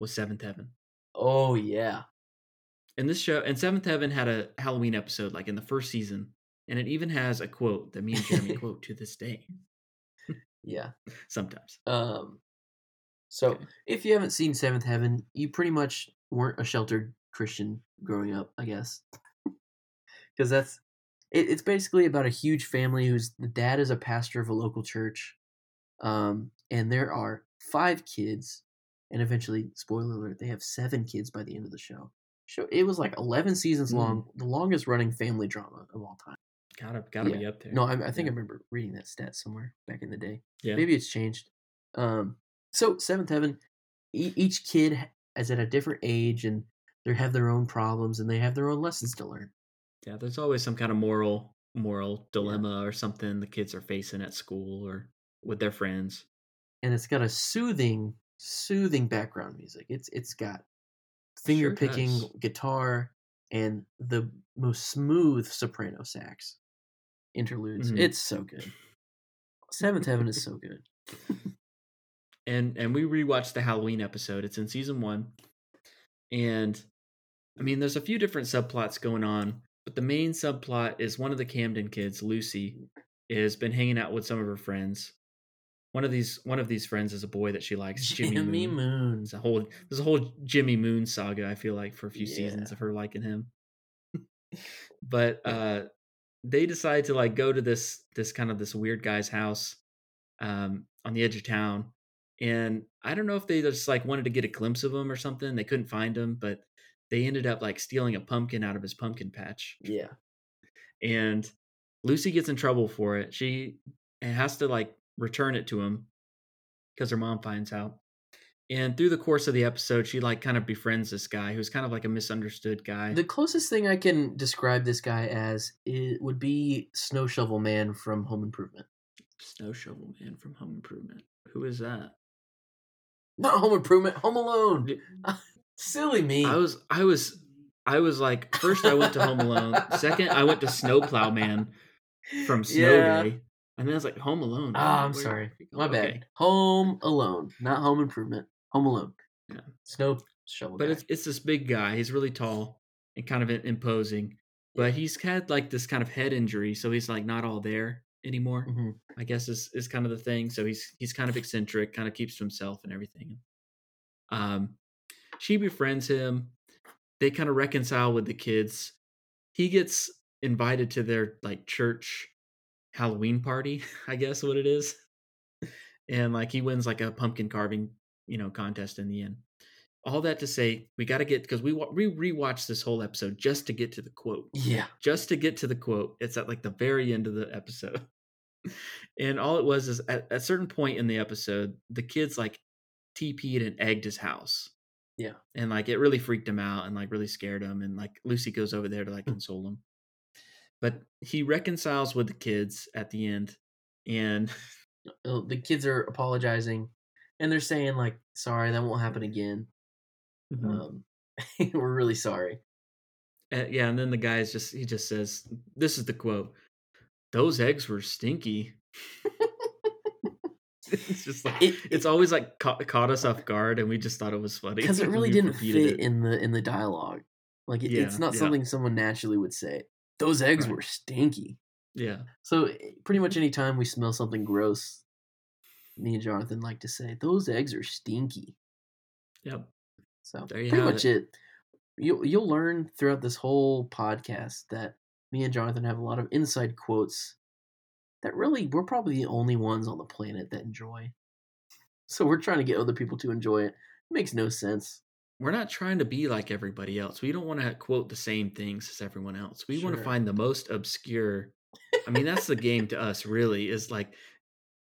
was Seventh Heaven. Oh, yeah. And this show and Seventh Heaven had a Halloween episode like in the first season, and it even has a quote that me and Jeremy quote to this day Yeah. sometimes. Um, so Okay. if you haven't seen Seventh Heaven, you pretty much weren't a sheltered Christian growing up, I guess, because that's it, it's basically about a huge family whose the dad is a pastor of a local church, um, and there are five kids, and eventually, spoiler alert, they have seven kids by the end of the show. Show it was like eleven seasons Mm. long, the longest running family drama of all time. Gotta gotta Yeah. be up there. No, I, I think Yeah. I remember reading that stat somewhere back in the day. Yeah. Maybe it's changed. Um, so Seventh Heaven, e- each kid is at a different age, and they have their own problems, and they have their own lessons to learn. Yeah, there's always some kind of moral moral dilemma or something the kids are facing at school or with their friends. And it's got a soothing, soothing background music. It's it's got finger Sure picking does. guitar and the most smooth soprano sax interludes. Mhm. It's so good. Seventh Heaven is so good. And and we rewatched the Halloween episode. It's in season 1. And I mean there's a few different subplots going on, but the main subplot is one of the Camden kids, Lucy, has been hanging out with some of her friends. One of these one of these friends is a boy that she likes, Jimmy, Jimmy Moon. Moon. There's a whole there's a whole Jimmy Moon saga. I feel like for a few seasons of her liking him. but uh, they decide to like go to this this kind of this weird guy's house um, on the edge of town, and I don't know if they just like wanted to get a glimpse of him or something. They couldn't find him, but they ended up like stealing a pumpkin out of his pumpkin patch. Yeah. And Lucy gets in trouble for it. She has to like return it to him because her mom finds out. And through the course of the episode, she like kind of befriends this guy who's kind of like a misunderstood guy. The closest thing I can describe this guy as it would be Snow Shovel Man from Home Improvement. Snow Shovel Man from Home Improvement. Who is that? Not Home Improvement, Home Alone. Silly me. I was I was I was like first I went to Home Alone. Second I went to Snowplow Man from Snow Yeah. Day. And then I was like Home Alone. Ah, I'm Where- sorry. My Okay. bad. Home Alone, not Home Improvement. Home Alone. Yeah. Snow Shovel But guy. it's it's this big guy. He's really tall and kind of imposing. But he's had like this kind of head injury, so he's like not all there anymore. Mhm. I guess is is kind of the thing. So he's he's kind of eccentric, kind of keeps to himself and everything. Um, she befriends him. They kind of reconcile with the kids. He gets invited to their like church Halloween party, I guess what it is. And like he wins like a pumpkin carving, you know, contest in the end. All that to say, we got to get because we we rewatched this whole episode just to get to the quote Yeah. just to get to the quote. It's at like the very end of the episode. and all it was is at at a certain point in the episode, the kids like TP'd and egged his house. Yeah. And like it really freaked him out and like really scared him. And like Lucy goes over there to like Hmm. console him. But he reconciles with the kids at the end. And Uh, The kids are apologizing and they're saying, like, sorry, that won't happen again. Um, we're really sorry. Uh, yeah, and then the guy's just he just says, "This is the quote: Those eggs were stinky." it's just like It- it's always like caught, caught us off guard, and we just thought it was funny because it really didn't fit it. in the in the dialogue. Like it, it's not yeah. something someone naturally would say. Those eggs Right. were stinky. Yeah, So eh, pretty much any time we smell something gross, me and Jonathan like to say those eggs are stinky. yep. So There you pretty much it. You'll you'll learn throughout this whole podcast that me and Jonathan have a lot of inside quotes that really we're probably the only ones on the planet that enjoy. So we're trying to get other people to enjoy it. makes no sense. We're not trying to be like everybody else. We don't want to quote the same things as everyone else. We want to find the most obscure. I mean, that's the game to us. Really, is like,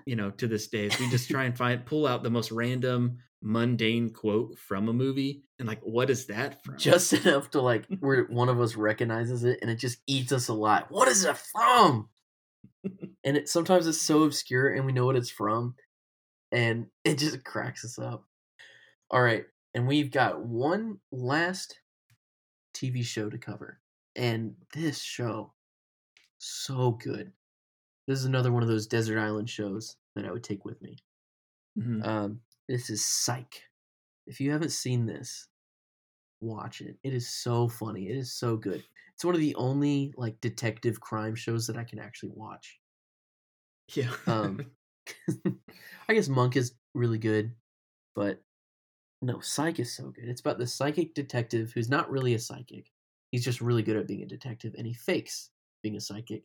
you know, to this day, is we just try and find pull out the most random, mundane quote from a movie, and like, what is that from? Just enough to like where one of us recognizes it and it just eats us alive. What is it from? and it sometimes it's so obscure and we know what it's from and it just cracks us up. All right, and we've got one last TV show to cover. And this show so good. This is another one of those desert island shows that I would take with me. Mhm. Um, this is Psych. If you haven't seen this, watch it. It is so funny. It is so good. It's one of the only like detective crime shows that I can actually watch. yeah. Um, I guess Monk is really good, but no, Psych is so good. It's about the psychic detective who's not really a psychic. He's just really good at being a detective, and he fakes being a psychic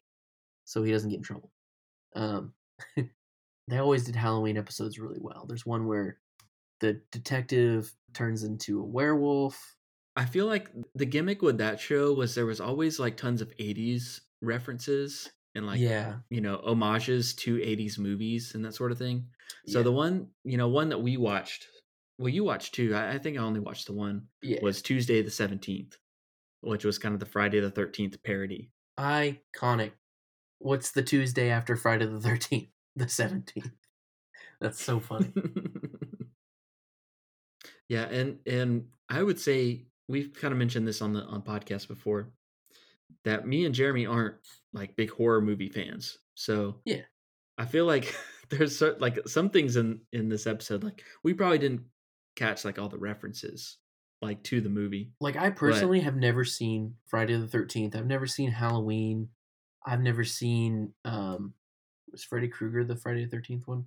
so he doesn't get in trouble. Um, they always did Halloween episodes really well. There's one where the detective turns into a werewolf. I feel like the gimmick with that show was there was always like tons of 80s references and like yeah, you know homages to 80s movies and that sort of thing. So yeah, the one, you know, one that we watched, well you watched two. I, I think I only watched the one yeah, was Tuesday the 17th, which was kind of the Friday the 13th parody. iconic. What's the Tuesday after Friday the Thirteenth? The Seventeenth. That's so funny. yeah, and and I would say we've kind of mentioned this on the on podcast before that me and Jeremy aren't like big horror movie fans. So Yeah. I feel like there's cer- like some things in in this episode like we probably didn't catch like all the references like to the movie. Like I personally have never seen Friday the Thirteenth. I've never seen Halloween. I've never seen um was Freddy Krueger the Friday the Thirteenth one?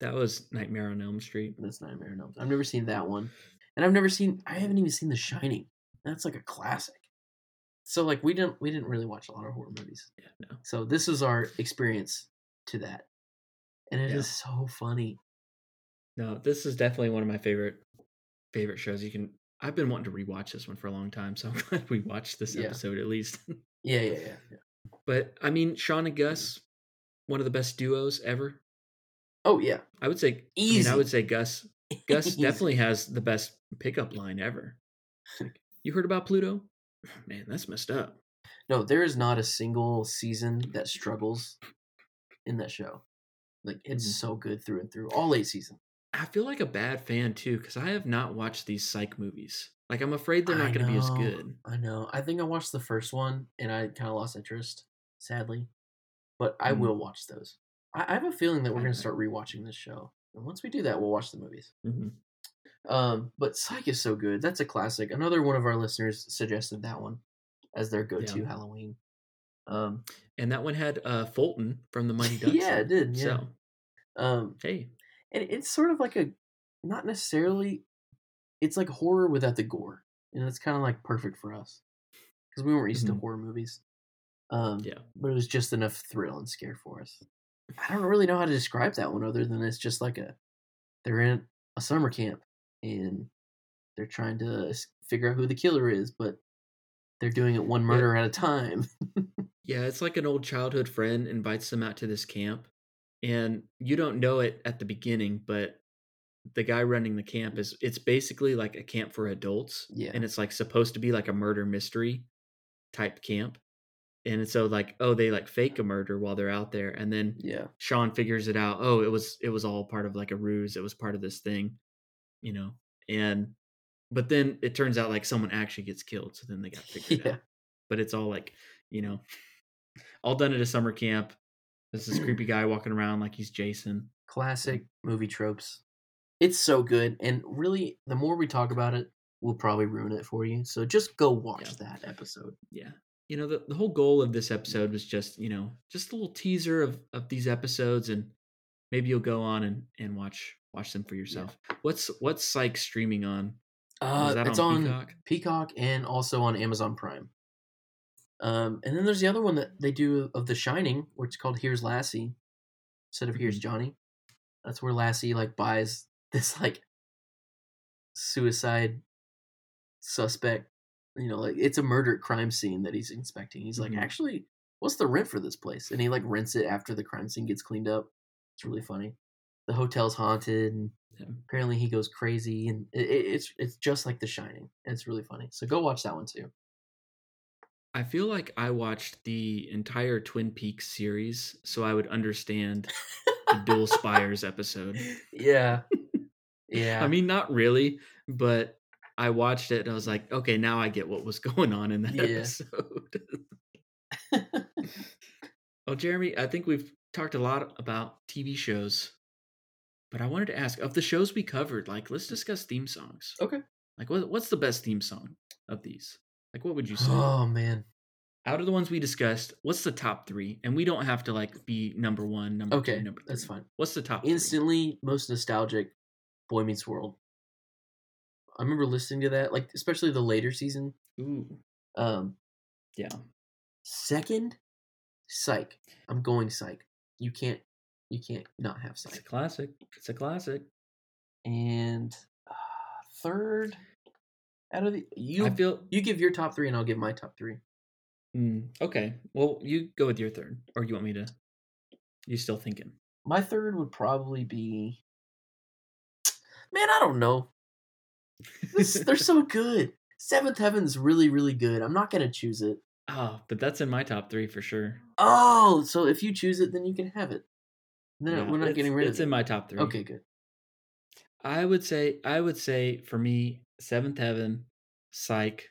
That was Nightmare on Elm Street. That's Nightmare on Elm. I've never seen that one, and I've never seen. I haven't even seen The Shining. That's like a classic. So like we didn't we didn't really watch a lot of horror movies. Yeah, no. So this is our experience to that, and it is Yeah. so funny. No, this is definitely one of my favorite favorite shows. You can. I've been wanting to rewatch this one for a long time, so I'm glad we watched this Yeah. episode at least. Yeah, yeah, yeah. yeah. but I mean, Shawn and Gus, one of the best duos ever. Oh yeah, I would say. I, mean, Easy. I would say Gus. Gus definitely has the best pickup line ever. You heard about Pluto? Man, that's messed up. No, there is not a single season that struggles in that show. Like it's Mhm. so good through and through. All eight seasons. I feel like a bad fan too because I have not watched these psych movies. Like I'm afraid they're not going to be as good. I know. I think I watched the first one and I kind of lost interest, sadly. But I Mm. will watch those. I, I have a feeling that we're going to start rewatching this show. And once we do that, we'll watch the movies. Mhm. Um, but Psych is so good. That's a classic. Another one of our listeners suggested that one as their go-to Yeah. Halloween. Um, And that one had uh, Fulton from the Mighty Ducks. yeah, it did. Yeah. So Um, hey, and it's sort of like a not necessarily it's like horror without the gore and it's kind of like perfect for us because we weren't used to Mhm. horror movies um Yeah. but it was just enough thrill and scare for us i don't really know how to describe that one other than it's just like a they're in a summer camp and they're trying to figure out who the killer is but they're doing it one murder at a time yeah, it's like an old childhood friend invites them out to this camp, and you don't know it at the beginning, but the guy running the camp is it's basically like a camp for adults. Yeah. and it's like supposed to be like a murder mystery type camp. And so like, oh, they like fake a murder while they're out there, and then yeah Shawn figures it out. Oh, it was it was all part of like a ruse. It was part of this thing, you know. And but then it turns out like someone actually gets killed. So then they got figured Yeah. out. But it's all like you know, all done at a summer camp. There's this creepy guy walking around like he's Jason. classic movie tropes. It's so good, and really, the more we talk about it, we'll probably ruin it for you. So just go watch that episode. Yeah. You know, the, the whole goal of this episode was just, you know, just a little teaser of, of these episodes and maybe you'll go on and, and watch watch them for yourself. What's what's Psych streaming on? Uh, it's on on Peacock? Peacock? and also on Amazon Prime. Um, and then there's the other one that they do of The Shining, which is called Here's Lassie, instead of Mm-hmm. Here's Johnny. That's where Lassie like buys this like suicide suspect. You know, like it's a murder crime scene that he's inspecting. He's like, Mhm. actually, what's the rent for this place? And he like rents it after the crime scene gets cleaned up. It's really funny. The hotel's haunted, and Yeah. apparently he goes crazy, and it, it- it's it's just like The Shining. It's really funny. So go watch that one too. I feel like I watched the entire Twin Peaks series so I would understand the Dual Spires episode. Yeah, yeah. I mean, not really, but I watched it and I was like, okay, now I get what was going on in that Yeah. episode. well, Jeremy, I think we've talked a lot about TV shows, but I wanted to ask of the shows we covered, like, let's discuss theme songs. okay. Like, what, what's the best theme song of these? Like, what would you say? Oh man. Out of the ones we discussed, what's the top three? And we don't have to like be number one, number Okay, two, number three. that's fine. What's the top three? Instantly most nostalgic. Boy Meets World. I remember listening to that, like especially the later season. Ooh, Um, yeah. second, Psych. I'm going Psych. You can't, you can't not have Psych. It's a classic. It's a classic. And uh, third, out of the you, I feel you give your top three, and I'll give my top three. Mm, okay. Well, you go with your third, or you want me to? You still thinking? My third would probably be. Man, I don't know. This, they're so good. Seventh Heaven's really, really good. I'm not gonna choose it. Oh, but that's in my top three for sure. Oh, so if you choose it, then you can have it. Then Yeah, we're not getting rid of it. It's in my top three. Okay, good. I would say. I would say for me, Seventh Heaven, Psych,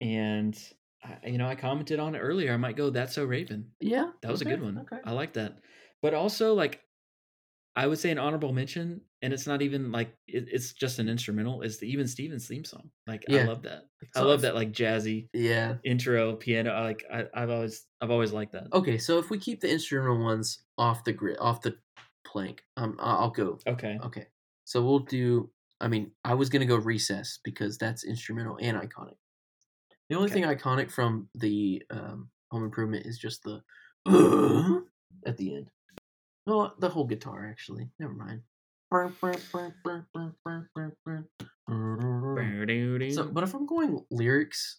and I, you know I commented on it earlier. I might go. That's so Raven. Yeah, That was okay, a good one. Okay. I like that. But also, like, I would say an honorable mention, and it's not even like it, it's just an instrumental. Is the Even Stevens theme song? Like, I love that. It's I love off- that like jazzy Yeah. intro piano. I Like, I, I've always, I've always liked that. Okay, so if we keep the instrumental ones off the grid, off the plank, um, I'll go. Okay. Okay, so we'll do. I mean, I was gonna go recess because that's instrumental and iconic. The only Okay. thing iconic from the um, Home Improvement is just the at the end. No, the whole guitar actually. Never mind. So, but if I'm going lyrics,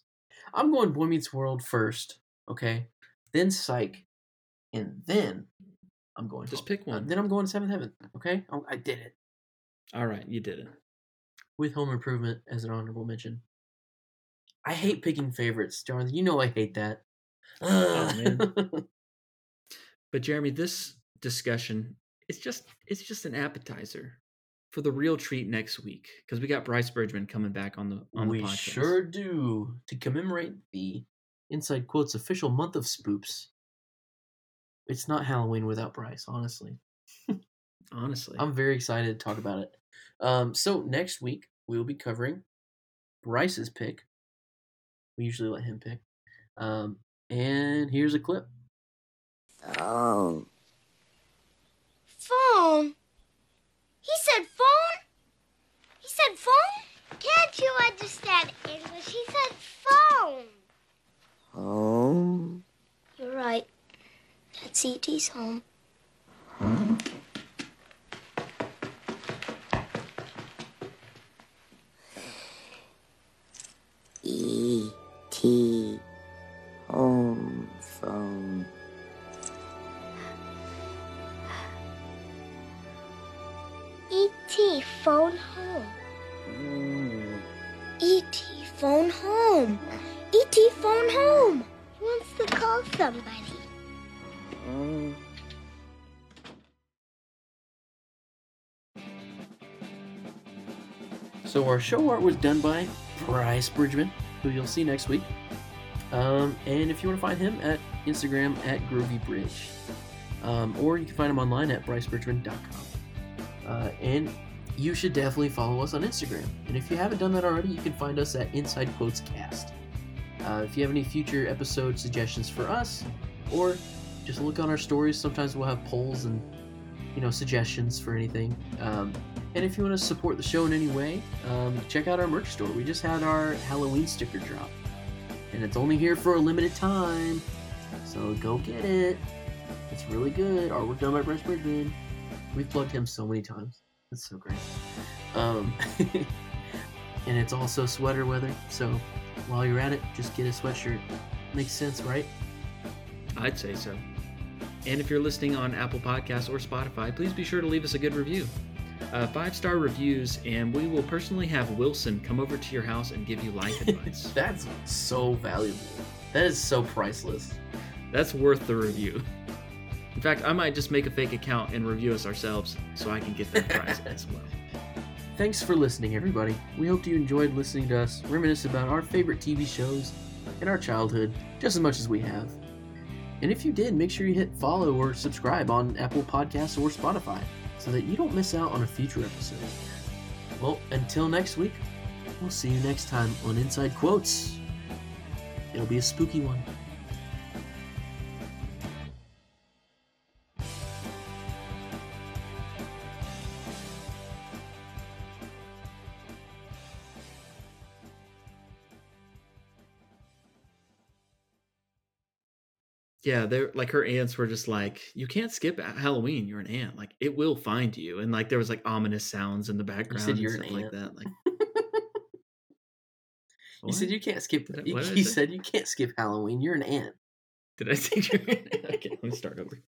I'm going Boy Meets World first, okay? Then Psych, and then I'm going. Just home. pick Uh, one. then I'm going Seventh Heaven, okay? I, I did it All right, you did it. with Home Improvement as an honorable mention. I hate picking favorites, Jonathan. You know I hate that. Oh, man. But Jeremy, this discussion it's just it's just an appetizer for the real treat next week because we got Bryce Bridgman coming back on the on we the podcast. We sure do to commemorate the Inside Quotes official month of spoops. It's not Halloween without Bryce, honestly. Honestly, I'm very excited to talk about it. Um, so next week we'll be covering Bryce's pick. We usually let him pick. Um, and here's a clip. Phone. Phone? He said phone? He said phone? Can't you understand English? He said phone. Home. You're right. That's E.T.'s home. E.T. our show art was done by Bryce Bridgman, who you'll see next week. Um, and if you want to find him at Instagram at GrovyBridge, um, or you can find him online at brycebridgman.com. Uh, and you should definitely follow us on Instagram. And if you haven't done that already, you can find us at Inside Quotes Cast. Uh, if you have any future episode suggestions for us, or just look on our stories, sometimes we'll have polls and you know suggestions for anything. Um, and if you want to support the show in any way, um, check out our merch store. We just had our Halloween sticker drop, and it's only here for a limited time. So go get it. It's really good. Artwork done by Bryce Bridgman. We've plugged him so many times. It's so great. Um, and it's also sweater weather. So while you're at it, just get a sweatshirt. Makes sense, right? I'd say so. And if you're listening on Apple Podcasts or Spotify, please be sure to leave us a good review. Uh, five star reviews, and we will personally have Wilson come over to your house and give you life advice. That's so valuable. That is so priceless. That's worth the review. In fact, I might just make a fake account and review us ourselves so I can get that prize as well. Thanks for listening, everybody. We hope you enjoyed listening to us reminisce about our favorite TV shows and our childhood just as much as we have. And if you did, make sure you hit follow or subscribe on Apple Podcasts or Spotify so that you don't miss out on a future episode. Well, until next week, we'll see you next time on Inside Quotes. It'll be a spooky one. Yeah, they're like her aunts were just like, you can't skip Halloween. You're an ant. Like it will find you. And like there was like ominous sounds in the background and you're an stuff like that. Like You said you can't skip. I- You, what did I you said you can't skip Halloween. You're an ant. Did I say you're an ant? Okay, let me start over.